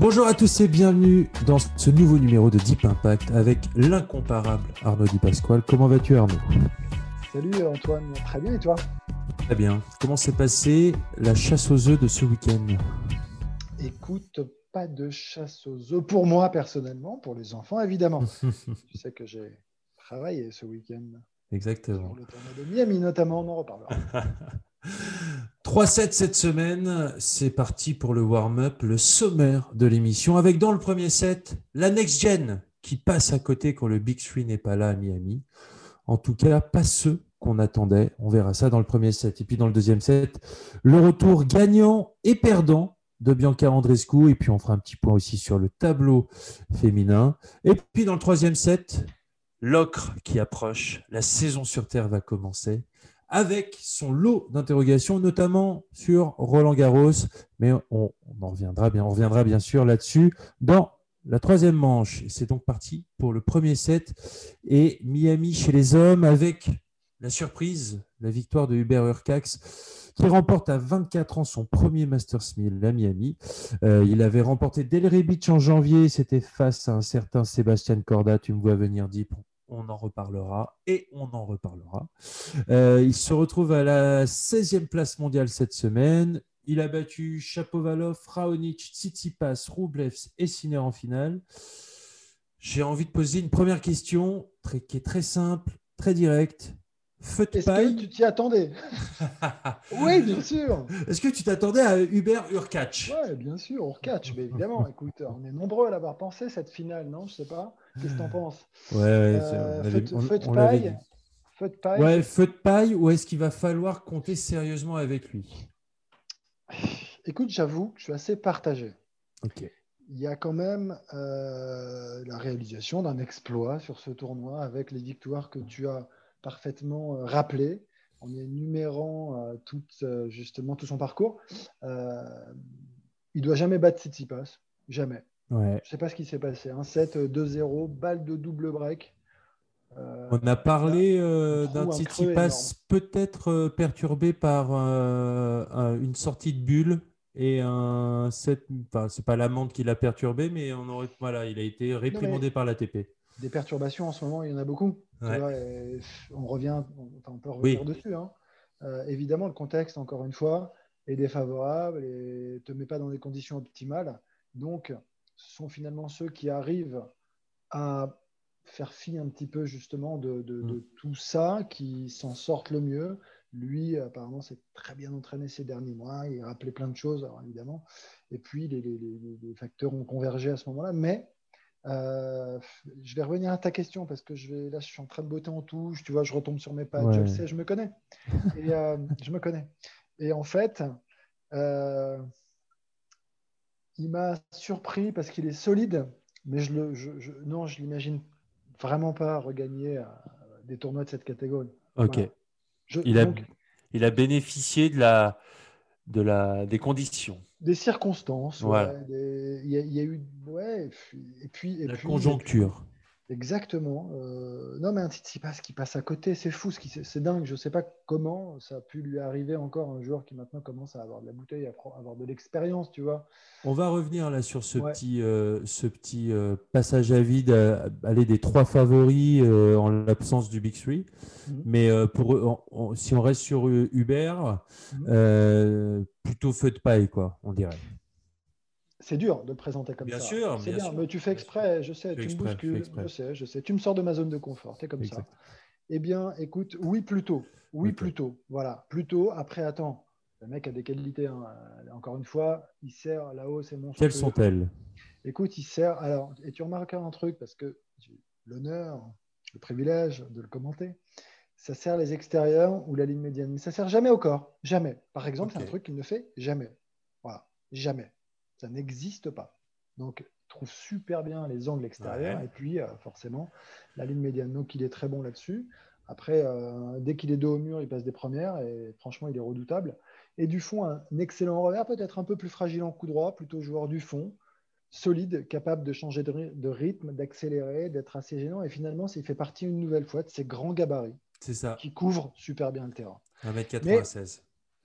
Bonjour à tous et bienvenue dans ce nouveau numéro de Deep Impact avec l'incomparable Arnaud Di Pasquale. Comment vas-tu Arnaud? Salut Antoine, très bien et toi? Très bien. Comment s'est passée la chasse aux œufs de ce week-end? Écoute, pas de chasse aux œufs pour moi personnellement, pour les enfants évidemment. tu sais que j'ai travaillé ce week-end. Exactement. Sur le tournoi de Miami notamment, on en reparlera. 3-7 cette semaine, c'est parti pour le warm-up, le sommaire de l'émission, avec dans le premier set la next-gen qui passe à côté quand le Big Three n'est pas là à Miami. En tout cas, pas ceux qu'on attendait. On verra ça dans le premier set. Et puis dans le deuxième set, le retour gagnant et perdant de Bianca Andrescu. Et puis on fera un petit point aussi sur le tableau féminin. Et puis dans le troisième set, l'ocre qui approche. La saison sur Terre va commencer avec son lot d'interrogations, notamment sur Roland Garros. Mais on, en reviendra bien, on reviendra bien sûr là-dessus dans la troisième manche. C'est donc parti pour le premier set. Et Miami chez les hommes avec la surprise, la victoire de Hubert Urcax, qui remporte à 24 ans son premier Masters 1000 à Miami. Euh, il avait remporté Delray Beach en janvier. C'était face à un certain Sébastien Corda. Tu me vois venir, Deep. On en reparlera et on en reparlera. Euh, il se retrouve à la 16e place mondiale cette semaine. Il a battu Chapovalov, Raonic, Tsitsipas, Rublevs et Sinner en finale. J'ai envie de poser une première question très- qui est très simple, très directe. Feu de Est-ce que tu t'y attendais Oui, bien sûr. Est-ce que tu t'attendais à Hubert Urkacz Ouais, bien sûr, on catch, mais évidemment. Écoute, on est nombreux à l'avoir pensé cette finale, non? Je sais pas. Qu'est-ce que t'en penses? Ouais, ouais, Euh, feu de- on- feu de on l'avait paille. Feu de paille. Ouais, feu de paille ou est-ce qu'il va falloir compter sérieusement avec lui? Écoute, j'avoue que je suis assez partagé. Ok. Il y a quand même euh, la réalisation d'un exploit sur ce tournoi avec les victoires que tu as parfaitement euh, rappelées en énumérant euh, tout, euh, justement tout son parcours. Euh, il doit jamais battre Tsitsipas, jamais. Ouais. Je sais pas ce qui s'est passé. Un 7, 2-0, balle de double break. Euh, On a parlé euh, un d'un creux Tsitsipas peut-être euh, perturbé par euh, un- une sortie de bulle et un set. Enfin, c'est pas l'amende qui l'a perturbé, mais on aurait, voilà, il a été réprimandé par l'ATP. des perturbations en ce moment, il y en a beaucoup. Ouais. vois, on revient, on, peut revenir Oui. dessus. hein. Euh, évidemment, le contexte, encore une fois, est défavorable et ne te met pas dans des conditions optimales. Donc, sont finalement ceux qui arrivent à faire fi un petit peu justement de, de- de Mm. tout ça, qui s'en sortent le mieux. Lui, apparemment, s'est très bien entraîné ces derniers mois. Il rappelait plein de choses, alors, évidemment. Et puis, les, les- les- les facteurs ont convergé à ce moment-là. Mais euh, je vais revenir à ta question parce que je vais, là, je suis en train de botter en touche. Tu vois, je retombe sur mes pattes. Je le Ouais. sais, je me connais. Et, euh, je me connais. Et en fait, euh, il m'a surpris parce qu'il est solide, mais je le, je, je- non, je l'imagine vraiment pas regagner euh, des tournois de cette catégorie. Ok. Voilà. Je- Il a, donc, il a bénéficié de la, de la, des conditions, des circonstances. Voilà. ouais, des- Il y, a- il y a eu, ouais, et puis, et puis, et la puis- conjoncture. Exactement. Euh, non, mais un Tsitsipas qui passe à côté, c'est fou, c'est dingue. Je ne sais pas comment ça a pu lui arriver encore un joueur qui maintenant commence à avoir de la bouteille, à avoir de l'expérience, tu vois. On va revenir là sur ce Ouais. petit, euh, ce petit euh, passage à vide, aller des trois favoris en l'absence du Big Three. Mhm. Mais pour, on- on- si on reste sur Uber, Mhm. plutôt feu de paille, quoi, on dirait. C'est dur de le présenter comme Bien ça. sûr, C'est bien bien, sûr. mais tu fais exprès, je sais, tu me exprès, bouscules, je sais, je sais. Tu me sors de ma zone de confort, tu es comme Exact. ça. Eh bien, écoute, oui, plutôt. Oui, plutôt. Voilà, plutôt. Après, attends, le mec a des qualités. hein. Encore une fois, il sert là-haut, c'est mon Quelles sont-elles? Écoute, il sert. Alors, et tu remarques un truc, parce que j'ai l'honneur, le privilège de le commenter. ça sert les extérieurs ou la ligne médiane? Mais ça sert jamais au corps. Jamais. Par exemple, c'est un truc qu'il ne fait jamais. Voilà. Jamais. Ça n'existe pas. Donc, il trouve super bien les angles extérieurs. Et puis, euh, forcément, la ligne médiane. Donc, il est très bon là-dessus. Après, euh, dès qu'il est dos au mur, il passe des premières. Et franchement, il est redoutable. Et du fond, un excellent revers, peut-être un peu plus fragile en coup droit, plutôt joueur du fond solide, capable de changer de, rythme, d'accélérer, d'être assez gênant. Et finalement, il fait partie une nouvelle fois de ces grands gabarits c'est ça. qui couvrent super bien le terrain. 1m96.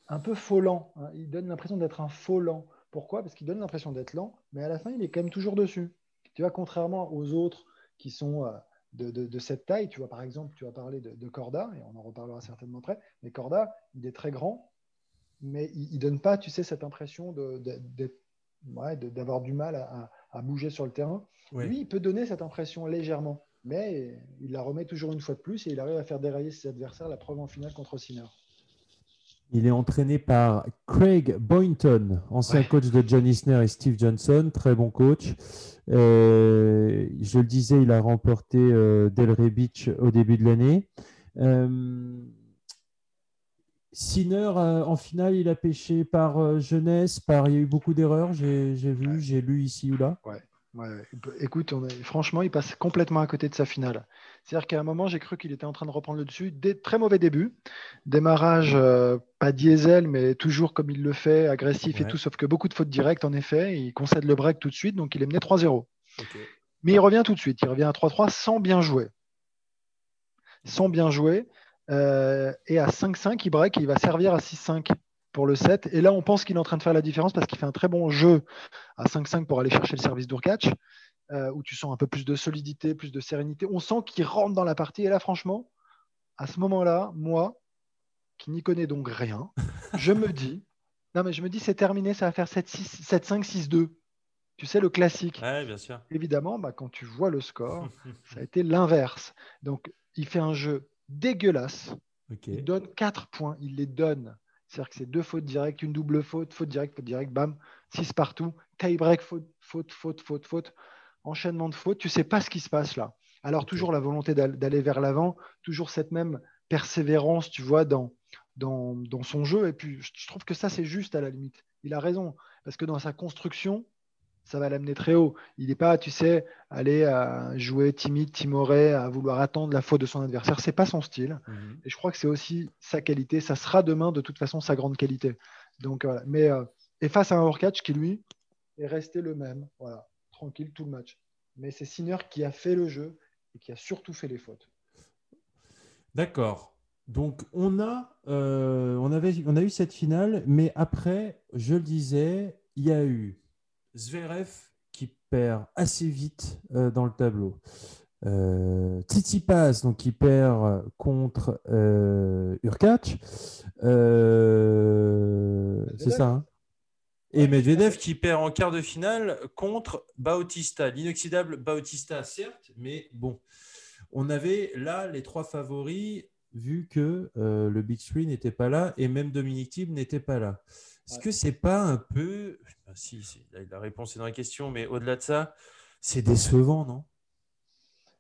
un peu faux lent. Hein. Il donne l'impression d'être un faux lent. Pourquoi? Parce qu'il donne l'impression d'être lent, mais à la fin, il est quand même toujours dessus. Tu vois, contrairement aux autres qui sont euh, de, cette taille, tu vois, par exemple, tu vas parler de, Corda, et on en reparlera certainement après, mais Corda, il est très grand, mais il ne donne pas, tu sais, cette impression d'avoir du mal à, bouger sur le terrain. Lui, il peut donner cette impression légèrement, mais il la remet toujours une fois de plus et il arrive à faire dérailler ses adversaires. La preuve en finale contre Sinner. Il est entraîné par Craig Boynton, ancien coach de John Isner et Steve Johnson, très bon coach. Euh, je le disais, il a remporté euh, Delray Beach au début de l'année. Euh, Sinner, en finale, il a pêché par jeunesse, par... il y a eu beaucoup d'erreurs, j'ai vu, j'ai lu ici ou là. Ouais. Écoute, franchement, il passe complètement à côté de sa finale. C'est-à-dire qu'à un moment, j'ai cru qu'il était en train de reprendre le dessus. Des, très mauvais début. Démarrage, euh, pas diesel, mais toujours comme il le fait, agressif et tout, sauf que beaucoup de fautes directes, en effet. Il concède le break tout de suite, donc il est mené 3-0. Mais il revient tout de suite. Il revient à 3-3 sans bien jouer. Sans bien jouer. Euh, et à 5-5, il break et il va servir à 6-5 pour le 7. Et là, on pense qu'il est en train de faire la différence parce qu'il fait un très bon jeu à 5-5 pour aller chercher le service d'Urkach, euh, où tu sens un peu plus de solidité, plus de sérénité. On sent qu'il rentre dans la partie. Et là, franchement, à ce moment-là, moi, qui n'y connais donc rien, je me dis, non, mais je me dis, c'est terminé, ça va faire 7-5, 6-2. Tu sais, le classique. Ouais, bien sûr. Évidemment, bah, quand tu vois le score, ça a été l'inverse. Donc, il fait un jeu dégueulasse. Il donne 4 points, il les donne. C'est-à-dire que c'est deux fautes directes, une double faute, faute directe, faute directe, bam, 6 partout, tie break, faute, faute, faute, faute, faute, enchaînement de fautes. Tu sais pas ce qui se passe là. Alors, toujours la volonté d'aller vers l'avant, toujours cette même persévérance, tu vois, dans, dans, dans, son jeu. Et puis, je trouve que ça, c'est juste à la limite. Il a raison. Parce que dans sa construction, ça va l'amener très haut. Il n'est pas, tu sais, aller à jouer timide, timoré, à vouloir attendre la faute de son adversaire. C'est pas son style. Mhm. Et je crois que c'est aussi sa qualité. Ça sera demain, de toute façon, sa grande qualité. Donc, voilà. Mais, euh, et face à un Horkatch qui, lui, est resté le même. Voilà. Tranquille tout le match. Mais c'est Sinner qui a fait le jeu et qui a surtout fait les fautes. D'accord. Donc, on a, euh, on, avait, on a eu cette finale, mais après, je le disais, il y a eu Zverev qui perd assez vite euh, dans le tableau. Euh, Tsitsipas, donc qui perd contre euh, Urkach. Euh, c'est ça. Hein? Et Medvedev qui perd en quart de finale contre Bautista. L'inoxydable Bautista, certes, mais bon, on avait là les trois favoris vu que le Big Three n'était pas là et même Dominique Thiem n'était pas là. Est-ce que c'est pas un peu. Ben, si, la réponse est dans la question, mais au-delà de ça, c'est décevant, non?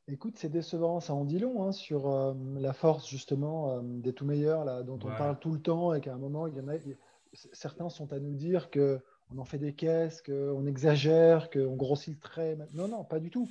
Écoute, c'est décevant, ça en dit long hein, sur euh, la force justement euh, des tout meilleurs là, dont on parle tout le temps et qu'à un moment, il y en a, certains sont à nous dire que on en fait des caisses, qu'on exagère, qu'on grossit le trait. Non, non, pas du tout.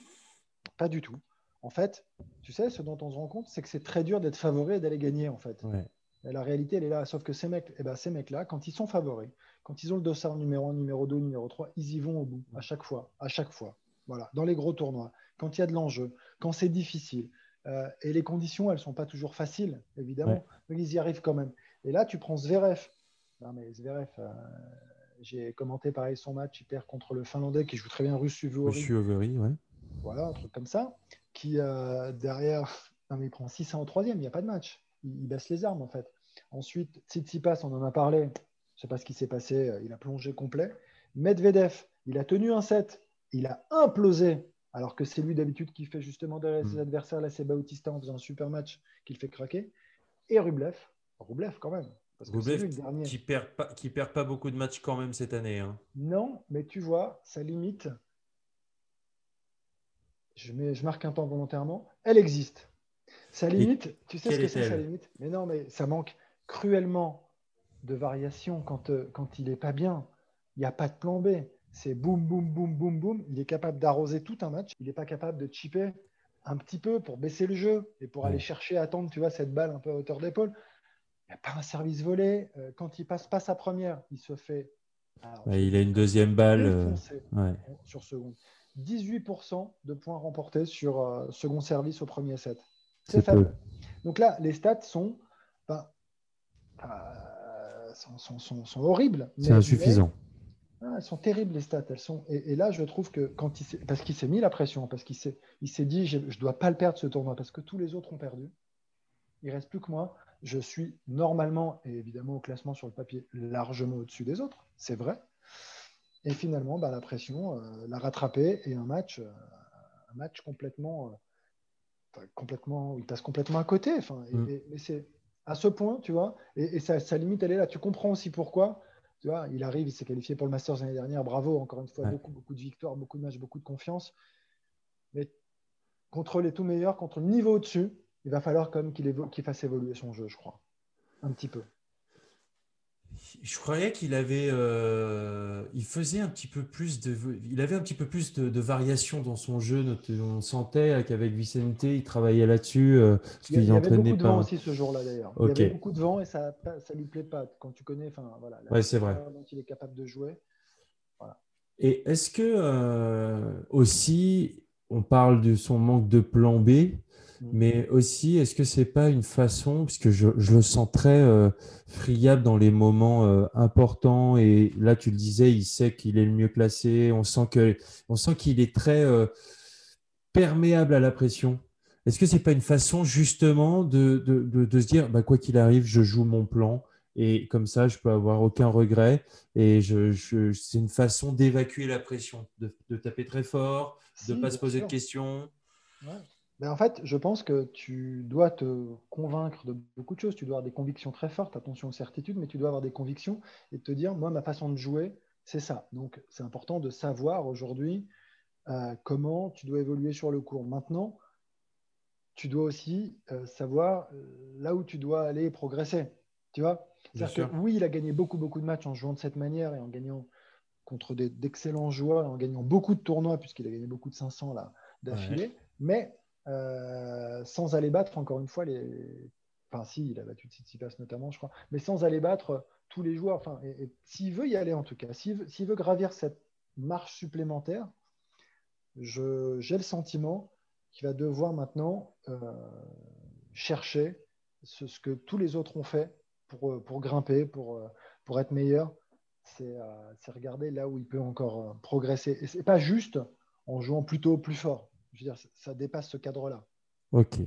Pas du tout. En fait, tu sais, ce dont on se rend compte, c'est que c'est très dur d'être favori et d'aller gagner en fait. Ouais. La réalité, elle est là. Sauf que ces mecs, eh ben, ces mecs-là, quand ils sont favoris, quand ils ont le dossard numéro 1, numéro 2, numéro 3, ils y vont au bout, à chaque fois, à chaque fois. Voilà, dans les gros tournois, quand il y a de l'enjeu, quand c'est difficile. Euh, et les conditions, elles ne sont pas toujours faciles, évidemment, mais ils y arrivent quand même. Et là, tu prends Zverev. Non, mais Zverev, euh, j'ai commenté pareil son match, il perd contre le Finlandais qui joue très bien Russe Uvori. ouais. Voilà, un truc comme ça. Qui, euh, derrière, non, mais il prend 6 en troisième, il n'y a pas de match il, baisse les armes en fait. Ensuite, Tsitsipas, on en a parlé, je ne sais pas ce qui s'est passé, euh, il a plongé complet. Medvedev, il a tenu un set, il a implosé, alors que c'est lui d'habitude qui fait justement derrière ses mm. adversaires, là c'est Bautista en faisant un super match qu'il fait craquer. Et Rublev, Rublev quand même. Rublev qui perd pas, qui perd pas beaucoup de matchs quand même cette année. Hein. Non, mais tu vois, sa limite, je, mets, je marque un temps volontairement, elle existe. Sa limite, tu sais ce que c'est sa limite? Mais non, mais ça manque cruellement de variation quand, euh, quand il n'est pas bien. Il n'y a pas de plan B. C'est boum, boum, boum, boum, boum. Il est capable d'arroser tout un match. Il n'est pas capable de chipper un petit peu pour baisser le jeu et pour aller chercher, attendre, tu vois, cette balle un peu à hauteur d'épaule. Il n'y a pas un service volé. Euh, quand il passe pas sa première, il se fait. il a une deuxième balle euh, sur seconde. 18% de points remportés sur second service au premier set. C'est faible. Donc là, les stats sont, ben, euh, sont, horribles. C'est insuffisant. Ah, elles sont terribles les stats. Elles sont et, là je trouve que quand il parce qu'il s'est mis la pression, parce qu'il s'est il s'est dit je ne dois pas le perdre ce tournoi parce que tous les autres ont perdu. Il reste plus que moi. Je suis normalement et évidemment au classement sur le papier largement au-dessus des autres. C'est vrai. Et finalement, bah, la pression euh, l'a rattrapé et un match, euh, un match complètement complètement, il passe complètement à côté. Enfin, mm. et, c'est à ce point, tu vois, et, sa, limite, elle est là. Tu comprends aussi pourquoi. Tu vois, il arrive, il s'est qualifié pour le Masters l'année dernière. Bravo, encore une fois, beaucoup, beaucoup de victoires, beaucoup de matchs, beaucoup de confiance. Mais contre les tout meilleurs, contre le niveau au-dessus, il va falloir quand même qu'il fasse évoluer son jeu, je crois. Un petit peu. Je croyais qu'il avait, euh, il faisait un petit peu plus de, il avait un petit peu plus de, variation dans son jeu. On sentait qu'avec Vicente, il travaillait là-dessus. Euh, il y, avait beaucoup de vent aussi ce jour-là d'ailleurs. Il y avait beaucoup de vent et ça, ça lui plaît pas quand tu connais, enfin voilà. Ouais, c'est vrai. Dont il est capable de jouer. Voilà. Et est-ce que euh, aussi, on parle de son manque de plan B. Mm. Mais aussi, est-ce que c'est pas une façon, puisque je, je le sens très euh, friable dans les moments euh, importants, et là tu le disais, il sait qu'il est le mieux classé, on sent que, on sent qu'il est très euh, perméable à la pression. Est-ce que c'est pas une façon justement de, de, de, se dire, bah, quoi qu'il arrive, je joue mon plan, et comme ça, je peux avoir aucun regret, et je, je c'est une façon d'évacuer la pression, de, taper très fort, de ne pas se poser de questions. Ouais. Ben, en fait, je pense que tu dois te convaincre de beaucoup de choses. Tu dois avoir des convictions très fortes, attention aux certitudes, mais tu dois avoir des convictions et te dire, moi, ma façon de jouer, c'est ça. Donc, c'est important de savoir aujourd'hui euh, comment tu dois évoluer sur le cours. Maintenant, tu dois aussi euh, savoir euh, là où tu dois aller progresser. Tu vois? Que, oui, il a gagné beaucoup, beaucoup de matchs en jouant de cette manière et en gagnant contre d'excellents joueurs, en gagnant beaucoup de tournois, puisqu'il a gagné beaucoup de 500 là d'affilée. Mais euh, sans aller battre, encore une fois, les. Enfin, si, il a battu Tsitsipas notamment, je crois, mais sans aller battre tous les joueurs. Enfin, s'il veut y aller, en tout cas, s'il veut, gravir cette marche supplémentaire, j'ai le sentiment qu'il va devoir maintenant euh, chercher ce, que tous les autres ont fait pour, pour grimper, pour, être meilleur. C'est regarder là où il peut encore progresser. Et c'est pas juste en jouant plutôt plus fort je veux dire, ça dépasse ce cadre-là. Ok.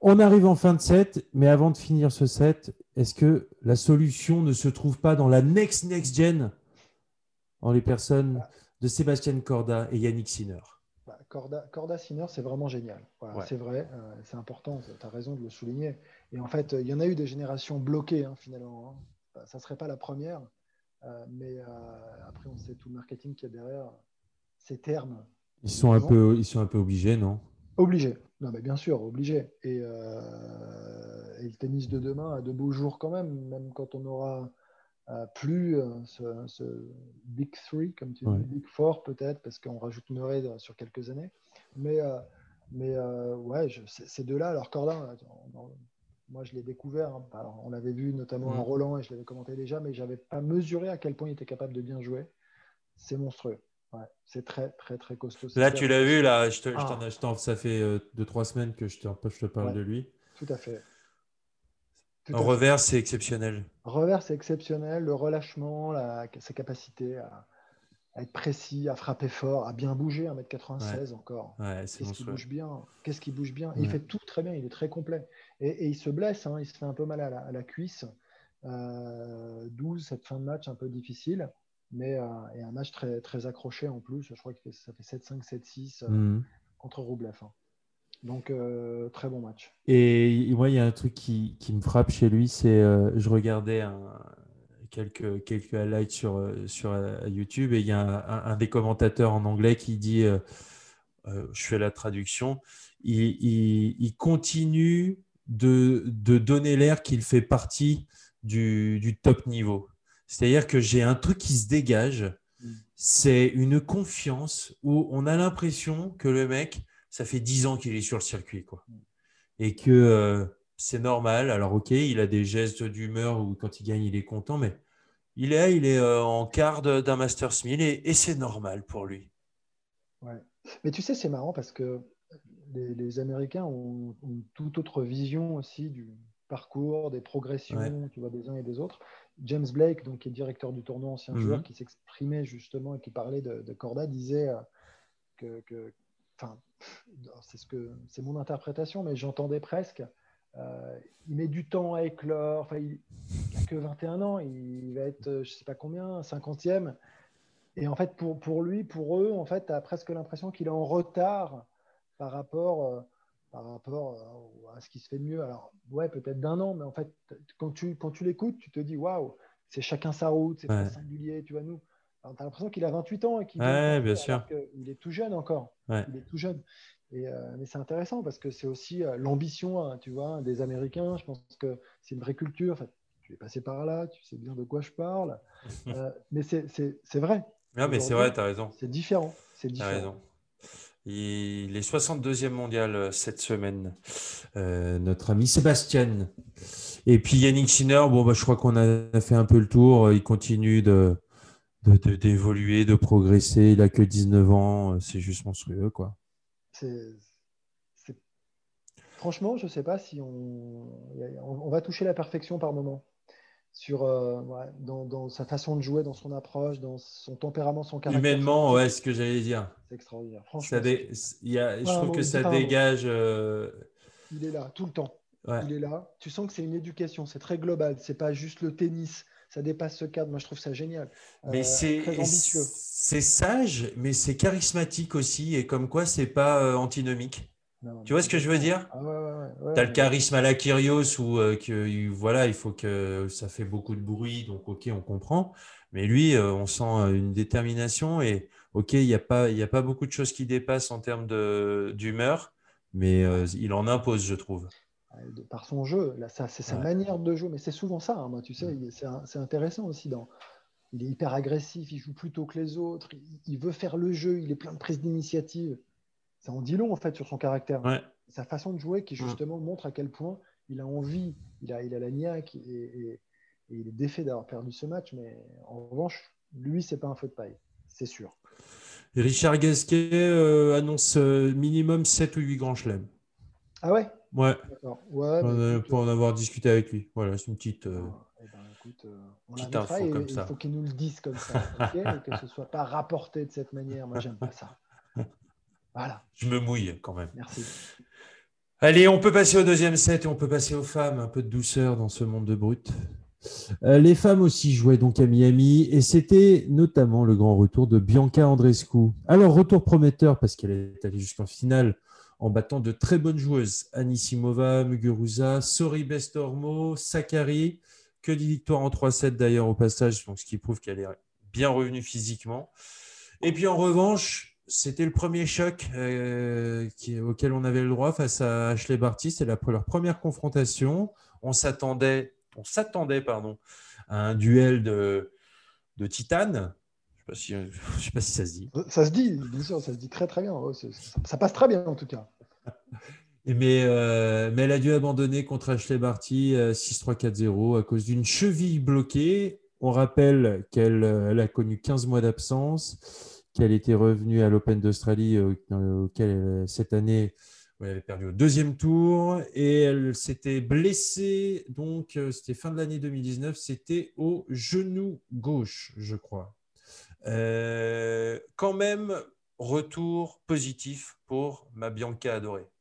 On arrive en fin de set, mais avant de finir ce set, est-ce que la solution ne se trouve pas dans la next next gen en les personnes de Sébastien Corda et Yannick Sinner? Bah, Corda, Corda Sinner, c'est vraiment génial. C'est vrai, euh, c'est important, tu as raison de le souligner. Et en fait, il y en a eu des générations bloquées, hein, finalement. Hein. Ça ne serait pas la première, euh, mais euh, après, on sait tout le marketing qu'il y a derrière. Ces termes, ils sont, un peu, ils sont un peu obligés, non? Obligés. Non, mais bien sûr, obligés. Euh, et, le tennis de demain a de beaux jours quand même, même quand on aura euh, plus euh, ce, Big Three, comme tu dis, Big Four peut-être, parce qu'on rajoute Murray sur quelques années. Mais, mais ouais, ces deux-là, alors Cordin, moi je l'ai découvert, hein. on l'avait vu notamment en Roland et je l'avais commenté déjà, mais je n'avais pas mesuré à quel point il était capable de bien jouer. C'est monstrueux c'est très, très, très costaud. Là, tu l'as vu, là, je te, ah. ça fait 2 euh, trois semaines que je te, je te parle de lui. Tout à fait. en revers, c'est exceptionnel. Revers, c'est exceptionnel. Le relâchement, la, sa capacité à, être précis, à frapper fort, à bien bouger, 1m96 encore. Qu'est-ce qui bouge bien? Qu'est-ce qui bouge bien? Il fait tout très bien, il est très complet. Et, il se blesse, hein, il se fait un peu mal à la, cuisse. Euh, 12, cette fin de match un peu difficile mais euh, et un match très, très accroché en plus. Je crois que ça fait 7-5, 7-6 euh, mhm. contre Roublev. Hein. Donc, euh, très bon match. Et moi, il y a un truc qui, qui me frappe chez lui, c'est je regardais un, quelques, quelques highlights sur, sur YouTube et il y a un, des commentateurs en anglais qui dit je fais la traduction, il, continue de, donner l'air qu'il fait partie du, top niveau. C'est-à-dire que j'ai un truc qui se dégage, mm. c'est une confiance où on a l'impression que le mec, ça fait dix ans qu'il est sur le circuit. Quoi. Mm. Et que euh, c'est normal. Alors, ok, il a des gestes d'humeur où quand il gagne, il est content, mais il est, il est euh, en quart d'un Masters 1000 et, c'est normal pour lui. Ouais. Mais tu sais, c'est marrant parce que les, Américains ont, une toute autre vision aussi du parcours, des progressions, tu vois, des uns et des autres. James Blake, donc, qui est directeur du tournoi, ancien mhm. joueur, qui s'exprimait justement et qui parlait de, Corda, disait euh, que, c'est ce que c'est mon interprétation, mais j'entendais presque. Euh, il met du temps à éclore. Enfin, il n'a que 21 ans. Il va être, je ne sais pas combien, 50e. Et en fait, pour, pour lui, pour eux, en fait, tu as presque l'impression qu'il est en retard par rapport, euh, par rapport euh, à ce qui se fait de mieux. Alors, ouais, peut-être d'un an, mais en fait, quand tu, quand tu l'écoutes, tu te dis, waouh, c'est chacun sa route, c'est pas singulier, tu vois, nous. Tu as l'impression qu'il a 28 ans et qu'il ouais, bien sûr. il est tout jeune encore. Il est tout jeune. Et, euh, mais c'est intéressant parce que c'est aussi l'ambition, hein, tu vois, des Américains. Je pense que c'est une vraie culture. Enfin, tu es passé par là, tu sais bien de quoi je parle. mais c'est vrai. Non, mais c'est vrai, tu as raison. C'est différent. C'est différent. Il est 62e mondial euh, cette semaine, euh, notre ami Sébastien. Et puis Yannick Sinner, bon, bah, je crois qu'on a fait un peu le tour. Il continue d'évoluer, de, progresser. Il a que 19 ans. C'est juste monstrueux, quoi. Franchement, je ne sais pas si on... on va toucher la perfection par moment sur euh, dans, sa façon de jouer, dans son approche, dans son tempérament, son caractère. Humainement, ouais, ce que j'allais dire. C'est extraordinaire. Franchement, je trouve que ça dégage. Euh, il est là tout le temps. Il est là. Tu sens que c'est une éducation. C'est très global. C'est pas juste le tennis. Ça dépasse ce cadre. Moi, je trouve ça génial. Mais euh, c'est C'est sage, mais c'est charismatique aussi. Et comme quoi, c'est pas antinomique tu vois ce que je veux dire? Ah ouais, Tu as le charisme à la Kyrios où euh, que, voilà, il faut que ça fait beaucoup de bruit, donc ok, on comprend. Mais lui, euh, on sent euh, une détermination et ok, il n'y a, pas, a pas beaucoup de choses qui dépassent en termes d'humeur, mais il en impose, je trouve. Par son jeu, là, ça, c'est sa manière de jouer, mais c'est souvent ça, hein, moi, tu sais, c'est intéressant aussi. Dans, il est hyper agressif, il joue plus tôt que les autres, il veut faire le jeu, il est plein de prises d'initiative ça en dit long en fait sur son caractère. Sa façon de jouer qui justement montre à quel point il a envie, il a, il a la niaque et, il est défait d'avoir perdu ce match. Mais en revanche, lui, c'est pas un feu de paille, c'est sûr. Richard Gasquet euh, annonce euh, minimum 7 ou 8 grands chelems. Ah ouais? Ouais. pour en avoir discuté avec lui. Voilà, c'est une petite. Euh, ah, eh ben, écoute, on petite info comme ça. Il faut qu'il nous le dise comme ça, et que ce soit pas rapporté de cette manière. Moi, j'aime pas ça. Voilà. Je me mouille quand même. Merci. Allez, on peut passer au deuxième set et on peut passer aux femmes. Un peu de douceur dans ce monde de brut. Euh, les femmes aussi jouaient donc à Miami et c'était notamment le grand retour de Bianca Andrescu. Alors, retour prometteur parce qu'elle est allée jusqu'en finale en battant de très bonnes joueuses. Anisimova, Muguruza, Sori Bestormo, Sakari. Que des victoires en 3-7 d'ailleurs au passage, donc ce qui prouve qu'elle est bien revenue physiquement. Et puis en revanche, c'était le premier choc euh, auquel on avait le droit face à Ashley Barty. C'est leur première confrontation. On s'attendait, on s'attendait pardon, à un duel de, de titanes. Je ne sais, sais, pas si ça se dit. Ça se dit, bien sûr, ça se dit très très bien. Ça, passe très bien en tout cas. Mais, euh, mais elle a dû abandonner contre Ashley Barty 6-3-4-0 à cause d'une cheville bloquée. On rappelle qu'elle a connu 15 mois d'absence qu'elle était revenue à l'Open d'Australie, euh, auquel euh, cette année, elle avait perdu au deuxième tour et elle s'était blessée. Donc, euh, c'était fin de l'année 2019. C'était au genou gauche, je crois. quand même, retour positif pour ma Bianca adorée.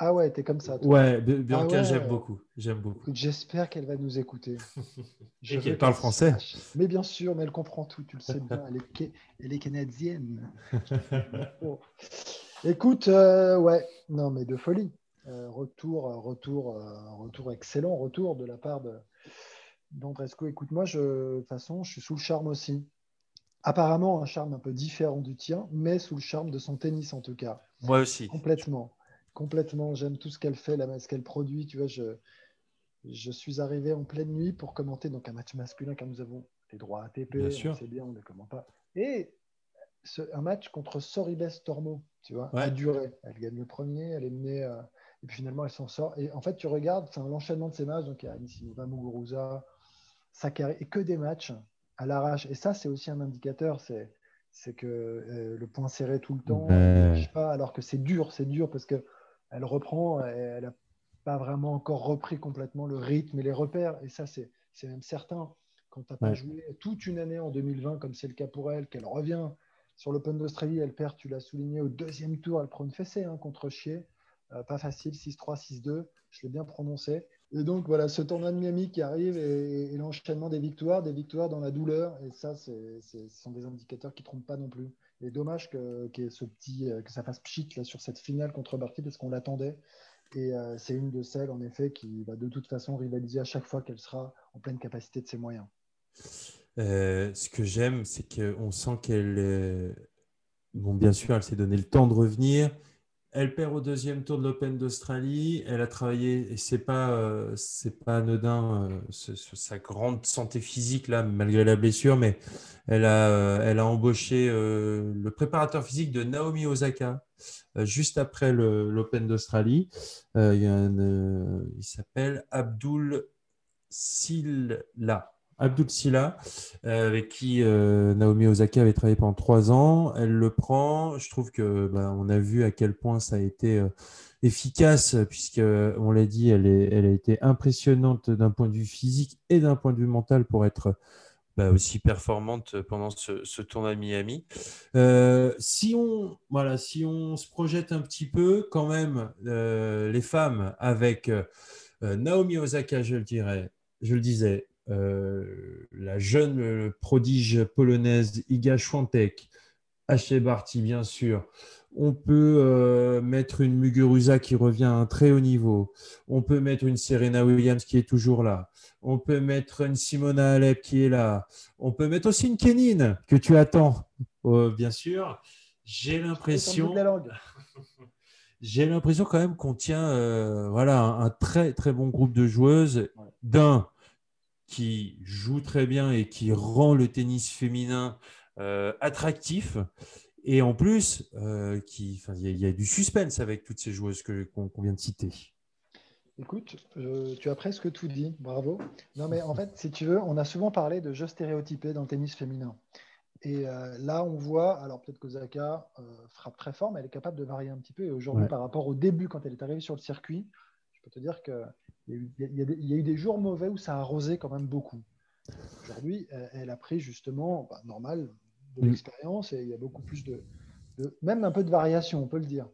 Ah ouais, t'es comme ça. Ouais, Bianca, ah j'aime beaucoup. J'aime beaucoup. J'espère qu'elle va nous écouter. Et qu'elle parle français. Mais bien sûr, mais elle comprend tout, tu le sais bien. Elle est, canadienne. Écoute, euh, ouais, non, mais de folie. Euh, retour, retour, euh, retour excellent, retour de la part de d'Andresco. Écoute, moi, je, de toute façon, je suis sous le charme aussi. apparemment un charme un peu différent du tien, mais sous le charme de son tennis en tout cas. Moi aussi. Complètement. Complètement. J'aime tout ce qu'elle fait, ce qu'elle produit. Tu vois, je, je suis arrivé en pleine nuit pour commenter donc un match masculin car nous avons les droits ATP. Bien sûr. C'est bien, on ne commente pas. Et un match contre Soribes Tormo, tu vois, a duré. Elle gagne le premier, elle est menée. Euh, et puis finalement, elle s'en sort. Et en fait, tu regardes, c'est un enchaînement de ces matchs. Donc, il y a Anisimova, Muguruza, Sakari, et que des matchs à l'arrache. Et ça, c'est aussi un indicateur. C'est, c'est que euh, le point serré tout le temps, pas, alors que c'est dur, c'est dur parce qu'elle reprend, elle n'a pas vraiment encore repris complètement le rythme et les repères. Et ça, c'est, c'est même certain. Quand tu n'as pas joué toute une année en 2020, comme c'est le cas pour elle, qu'elle revient sur l'Open d'Australie, elle perd, tu l'as souligné, au deuxième tour, elle prend une fessée hein, contre Chier. Euh, pas facile, 6-3, 6-2, je l'ai bien prononcé. Et donc voilà, ce tournoi de Miami qui arrive et, l'enchaînement des victoires, des victoires dans la douleur. Et ça, ce sont des indicateurs qui ne trompent pas non plus. Et dommage que, ce petit, euh, que ça fasse pchit là, sur cette finale contre Barty parce qu'on l'attendait. Et euh, c'est une de celles, en effet, qui va de toute façon rivaliser à chaque fois qu'elle sera en pleine capacité de ses moyens. ce que j'aime, c'est qu'on sent qu'elle. Bon, bien sûr, elle s'est donné le temps de revenir. Elle perd au deuxième tour de l'Open d'Australie. Elle a travaillé, et c'est pas, euh, pas anodin, euh, sa grande santé physique là, malgré la blessure, mais elle a, euh, elle a embauché le préparateur physique de Naomi Osaka juste après l'Open d'Australie. il, il s'appelle Abdul Silla. Abdul Silla, euh, avec qui euh, Naomi Osaka avait travaillé pendant trois ans. Elle le prend. Je trouve que bah, on a vu à quel point ça a été euh, efficace, puisque on l'a dit, elle, a été impressionnante d'un point de vue physique et d'un point de vue mental pour être bah, aussi performante pendant ce, ce tournoi de Miami. si on voilà, si on se projette un petit peu, quand même, les femmes avec Naomi Osaka, je le dirais, je le disais, la jeune euh, prodige polonaise Iga Świątek, H. Barty, bien sûr. On peut euh, mettre une Muguruza qui revient à un très haut niveau. On peut mettre une Serena Williams qui est toujours là. On peut mettre une Simona Alep qui est là. On peut mettre aussi une Kenine que tu attends, bien sûr. J'ai l'impression. J'ai l'impression quand même qu'on tient voilà, un, très très bon groupe de joueuses. D'un, qui joue très bien et qui rend le tennis féminin euh, attractif. Et en plus, euh, il y, a du suspense avec toutes ces joueuses qu'on vient de citer. Écoute, tu as presque tout dit, bravo. Non, mais en fait, si tu veux, on a souvent parlé de jeux stéréotypés dans le tennis féminin. Et euh, là, on voit, alors peut-être que Zaka frappe très fort, mais elle est capable de varier un petit peu. Et aujourd'hui, par rapport au début, quand elle est arrivée sur le circuit, je peux te dire que il y, a eu, des jours mauvais où ça a arrosé quand même beaucoup. Aujourd'hui, elle, a pris justement, bah, normal, de mm. l'expérience et il y a beaucoup plus de, même un peu de variation, on peut le dire.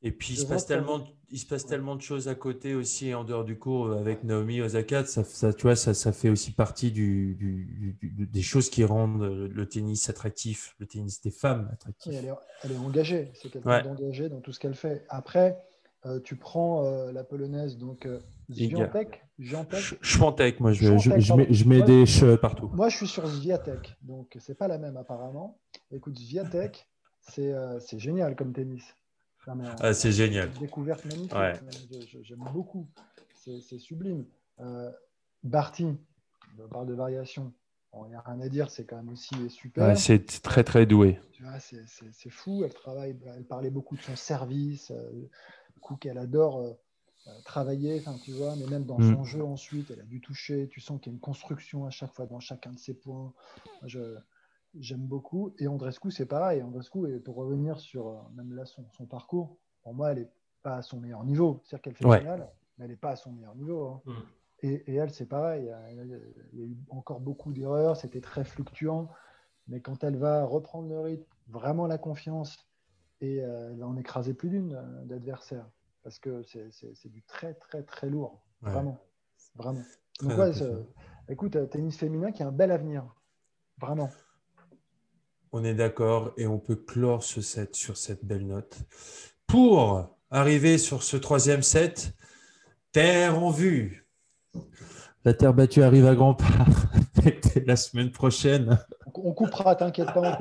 Et puis, il se, passe tellement, il se passe tellement de choses à côté aussi en dehors du cours avec Naomi Osaka. Ça, tu vois, ça, ça fait aussi partie du, des choses qui rendent le, tennis attractif, le tennis des femmes attractif. elle, est, engagée, c'est quelqu'un d'engagé dans tout ce qu'elle fait. Après, euh, tu prends euh, la polonaise, donc euh, Zviantek. Zviantek, moi je, je, mets, des che partout. Moi je suis sur Zviatek, donc c'est pas la même apparemment. Écoute, Zviatek, c'est génial comme tennis. ah, c'est génial. Découverte magnifique. J'aime beaucoup. C'est sublime. Barty, on parle de variation. Il n'y a rien à dire, c'est quand même aussi super. c'est très très doué. C'est fou, elle travaille, elle parlait beaucoup de son service, coup qu'elle adore euh, euh, travailler, enfin, tu vois, mais même dans mm. son jeu ensuite, elle a dû toucher. Tu sens qu'il y a une construction à chaque fois dans chacun de ses points. j'aime beaucoup. Et Andrescu, c'est pareil. Andrescu, et pour revenir sur euh, même là son, parcours, pour moi, elle n'est pas à son meilleur niveau. C'est-à-dire qu'elle fait ouais. mais elle n'est pas à son meilleur niveau. Hein. Mm. Et, elle, c'est pareil. Il y, a, eu encore beaucoup d'erreurs. C'était très fluctuant. Mais quand elle va reprendre le rythme, vraiment la confiance, et elle va en écraser plus d'une d'adversaires parce que c'est du très, très, très lourd. Vraiment. Vraiment. Donc, ouais, écoute, euh, tennis féminin qui a un bel avenir. Vraiment. On est d'accord et on peut clore ce set sur cette belle note. Pour arriver sur ce troisième set, terre en vue. La terre battue arrive à grands pas la semaine prochaine. On coupera, t'inquiète pas.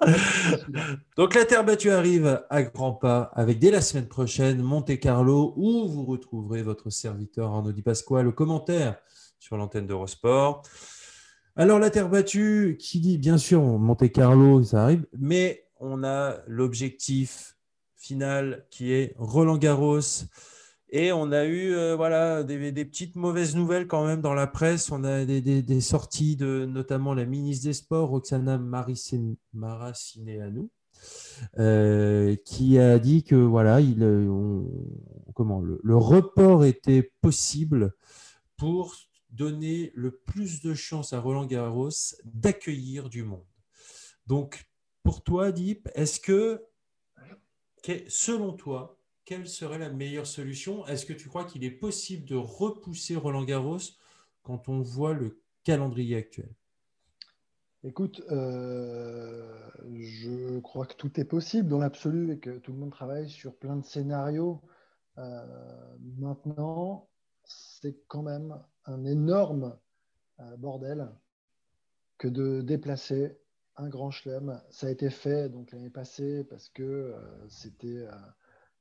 Donc la terre battue arrive à grands pas avec dès la semaine prochaine Monte Carlo où vous retrouverez votre serviteur Arnaud Di Pasquale au commentaire sur l'antenne d'Eurosport. Alors la terre battue, qui dit bien sûr Monte Carlo, ça arrive, mais on a l'objectif final qui est Roland Garros. Et on a eu euh, voilà, des, petites mauvaises nouvelles quand même dans la presse. On a des, sorties de notamment la ministre des Sports, Roxana Maracineanu, euh, qui a dit que voilà, il, euh, comment, le, report était possible pour donner le plus de chances à Roland Garros d'accueillir du monde. Donc, pour toi, Deep, est-ce que, selon toi, quelle serait la meilleure solution? Est-ce que tu crois qu'il est possible de repousser Roland Garros quand on voit le calendrier actuel? Écoute, euh, je crois que tout est possible dans l'absolu et que tout le monde travaille sur plein de scénarios. Euh, maintenant, c'est quand même un énorme euh, bordel que de déplacer un grand chelem. Ça a été fait donc l'année passée parce que c'était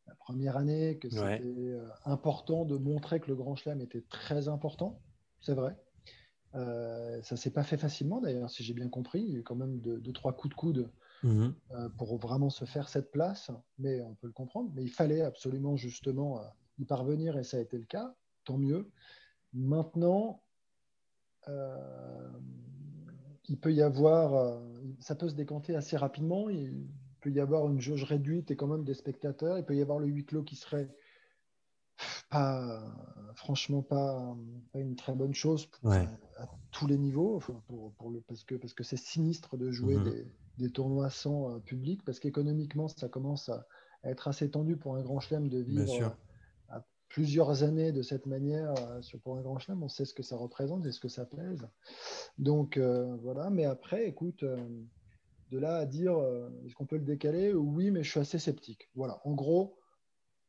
la première année, que c'était euh, important de montrer que le Grand Chelem était très important, c'est vrai. Euh, ça s'est pas fait facilement d'ailleurs, si j'ai bien compris. Il y a eu quand même deux, trois coups de coude mhm. euh, pour vraiment se faire cette place, mais on peut le comprendre. Mais il fallait absolument justement euh, y parvenir et ça a été le cas, tant mieux. Maintenant, il peut y avoir, ça peut se décanter assez rapidement. Il, peut y avoir une jauge réduite et quand même des spectateurs. Il peut y avoir le huis clos qui serait pas, franchement pas, une très bonne chose à, tous les niveaux, pour, le, parce que parce que c'est sinistre de jouer mhm. des, tournois sans euh, public, parce qu'économiquement ça commence à, être assez tendu pour un grand chelem de vivre euh, à plusieurs années de cette manière euh, pour un grand chelem. On sait ce que ça représente et ce que ça pèse. Donc voilà, mais après, écoute de là à dire euh, est-ce qu'on peut le décaler? Oui, mais je suis assez sceptique. Voilà, en gros,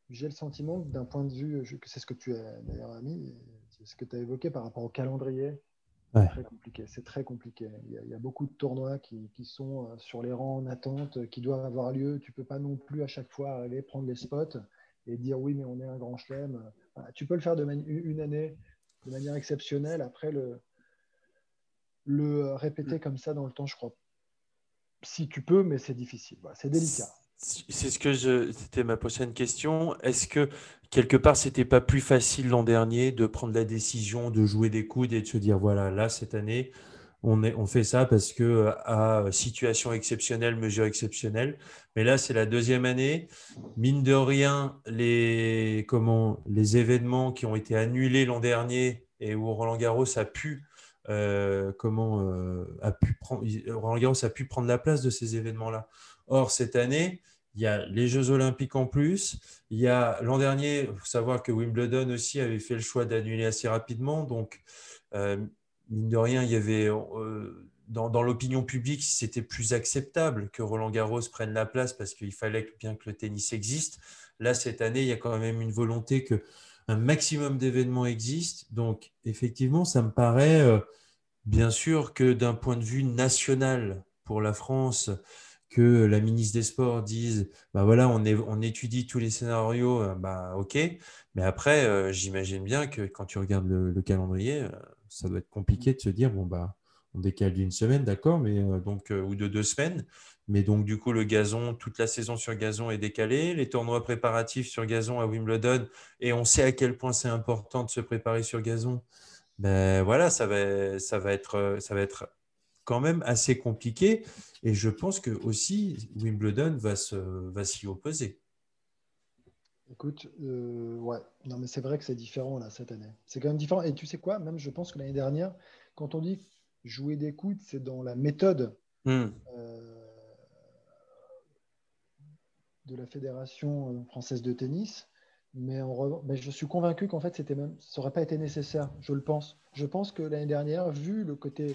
j'ai le sentiment d'un point de vue, c'est ce que tu as d'ailleurs ami, c'est ce que tu as évoqué par rapport au calendrier. C'est très compliqué. C'est très compliqué. Il y, a, beaucoup de tournois qui, sont euh, sur les rangs en attente, qui doivent avoir lieu. Tu peux pas non plus à chaque fois aller prendre les spots et dire oui, mais on est un grand chelem. tu peux le faire de une année de manière exceptionnelle. Après, le, le répéter comme ça dans le temps, je crois si tu peux, mais c'est difficile. c'est délicat. C'est ce que je. C'était ma prochaine question. Est-ce que quelque part, c'était pas plus facile l'an dernier de prendre la décision de jouer des coudes et de se dire voilà, là cette année, on, on fait ça parce que à situation exceptionnelle, mesure exceptionnelle. Mais là, c'est la deuxième année. Mine de rien, les comment les événements qui ont été annulés l'an dernier et où Roland Garros a pu euh, comment euh, a pu prendre, Roland Garros a pu prendre la place de ces événements-là. Or, cette année, il y a les Jeux Olympiques en plus. Il y a l'an dernier, il faut savoir que Wimbledon aussi avait fait le choix d'annuler assez rapidement. Donc, euh, mine de rien, il y avait dans, l'opinion publique, c'était plus acceptable que Roland Garros prenne la place parce qu'il fallait bien que le tennis existe. Là, cette année, il y a quand même une volonté que un maximum d'événements existent. Donc, effectivement, ça me paraît Bien sûr que d'un point de vue national pour la France, que la ministre des Sports dise, bah voilà, on, étudie tous les scénarios, euh, bah ok. Mais après, euh, j'imagine bien que quand tu regardes le, calendrier, euh, ça doit être compliqué de se dire, bon bah, on décale d'une semaine, d'accord, mais donc ou de deux semaines. Mais donc du coup, le gazon, toute la saison sur gazon est décalée, les tournois préparatifs sur gazon à Wimbledon, et on sait à quel point c'est important de se préparer sur gazon ben voilà, ça va, ça, va être, ça va être quand même assez compliqué. Et je pense que aussi Wimbledon va, se, va s'y opposer. Écoute, euh, ouais, non, mais c'est vrai que c'est différent là cette année. C'est quand même différent. Et tu sais quoi, même je pense que l'année dernière, quand on dit jouer des coudes, c'est dans la méthode hmm. euh, de la Fédération française de tennis. Mais, je suis convaincu qu'en fait, c'était même, ça n'aurait pas été nécessaire, je le pense. Je pense que l'année dernière, vu le côté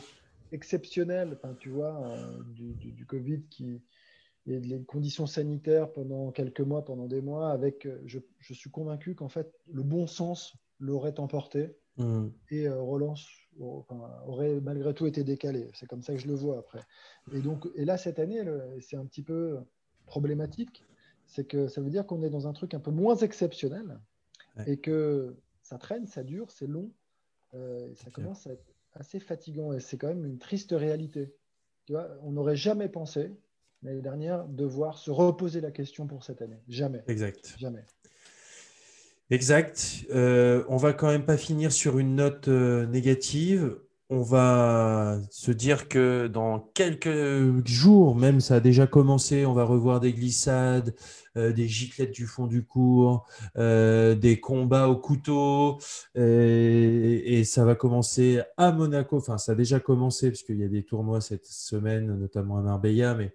exceptionnel, tu vois, euh, du, Covid qui, et les conditions sanitaires pendant quelques mois, pendant des mois, avec, euh, je, suis convaincu qu'en fait, le bon sens l'aurait emporté mm. et relance aurait malgré tout été décalé. C'est comme ça que je le vois après. Et donc, et là cette année, c'est un petit peu problématique, c'est que ça veut dire qu'on est dans un truc un peu moins exceptionnel et que ça traîne, ça dure, c'est long, et ça commence à être assez fatigant et c'est quand même une triste réalité. Tu vois, on n'aurait jamais pensé l'année dernière devoir se reposer la question pour cette année. Jamais. Exact. Jamais. Exact. Euh, on va quand même pas finir sur une note euh, négative. On va se dire que dans quelques jours, même ça a déjà commencé, on va revoir des glissades, euh, des giclettes du fond du cours, des combats au couteau, et, ça va commencer à Monaco. Enfin, ça a déjà commencé parce qu'il y a des tournois cette semaine, notamment à Marbella, mais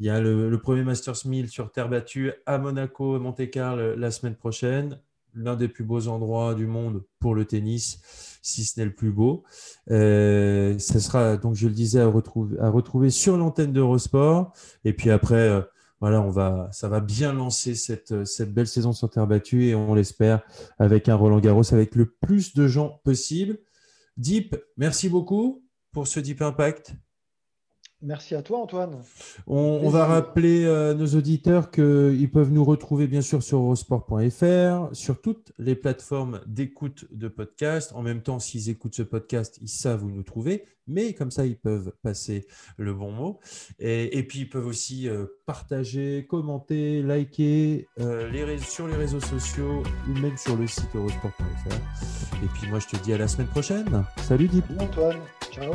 il y a le, premier Masters 1000 sur terre battue à Monaco et Monte-Carlo la semaine prochaine l'un des plus beaux endroits du monde pour le tennis, si ce n'est le plus beau. Euh, ça sera, donc je le disais, à retrouver, sur l'antenne d'Eurosport. Et puis après, euh, voilà, on va, ça va bien lancer cette, cette belle saison sur terre battue et on l'espère avec un Roland Garros avec le plus de gens possible. Deep, merci beaucoup pour ce Deep Impact. Merci à toi, Antoine. On, va rappeler à euh, nos auditeurs qu'ils peuvent nous retrouver bien sûr sur eurosport.fr, sur toutes les plateformes d'écoute de podcast. En même temps, s'ils écoutent ce podcast, ils savent où nous trouver, mais comme ça, ils peuvent passer le bon mot. Et, puis, ils peuvent aussi euh, partager, commenter, liker euh, les sur les réseaux sociaux ou même sur le site eurosport.fr. Et puis, moi, je te dis à la semaine prochaine. Salut, Deep. Antoine. Ciao.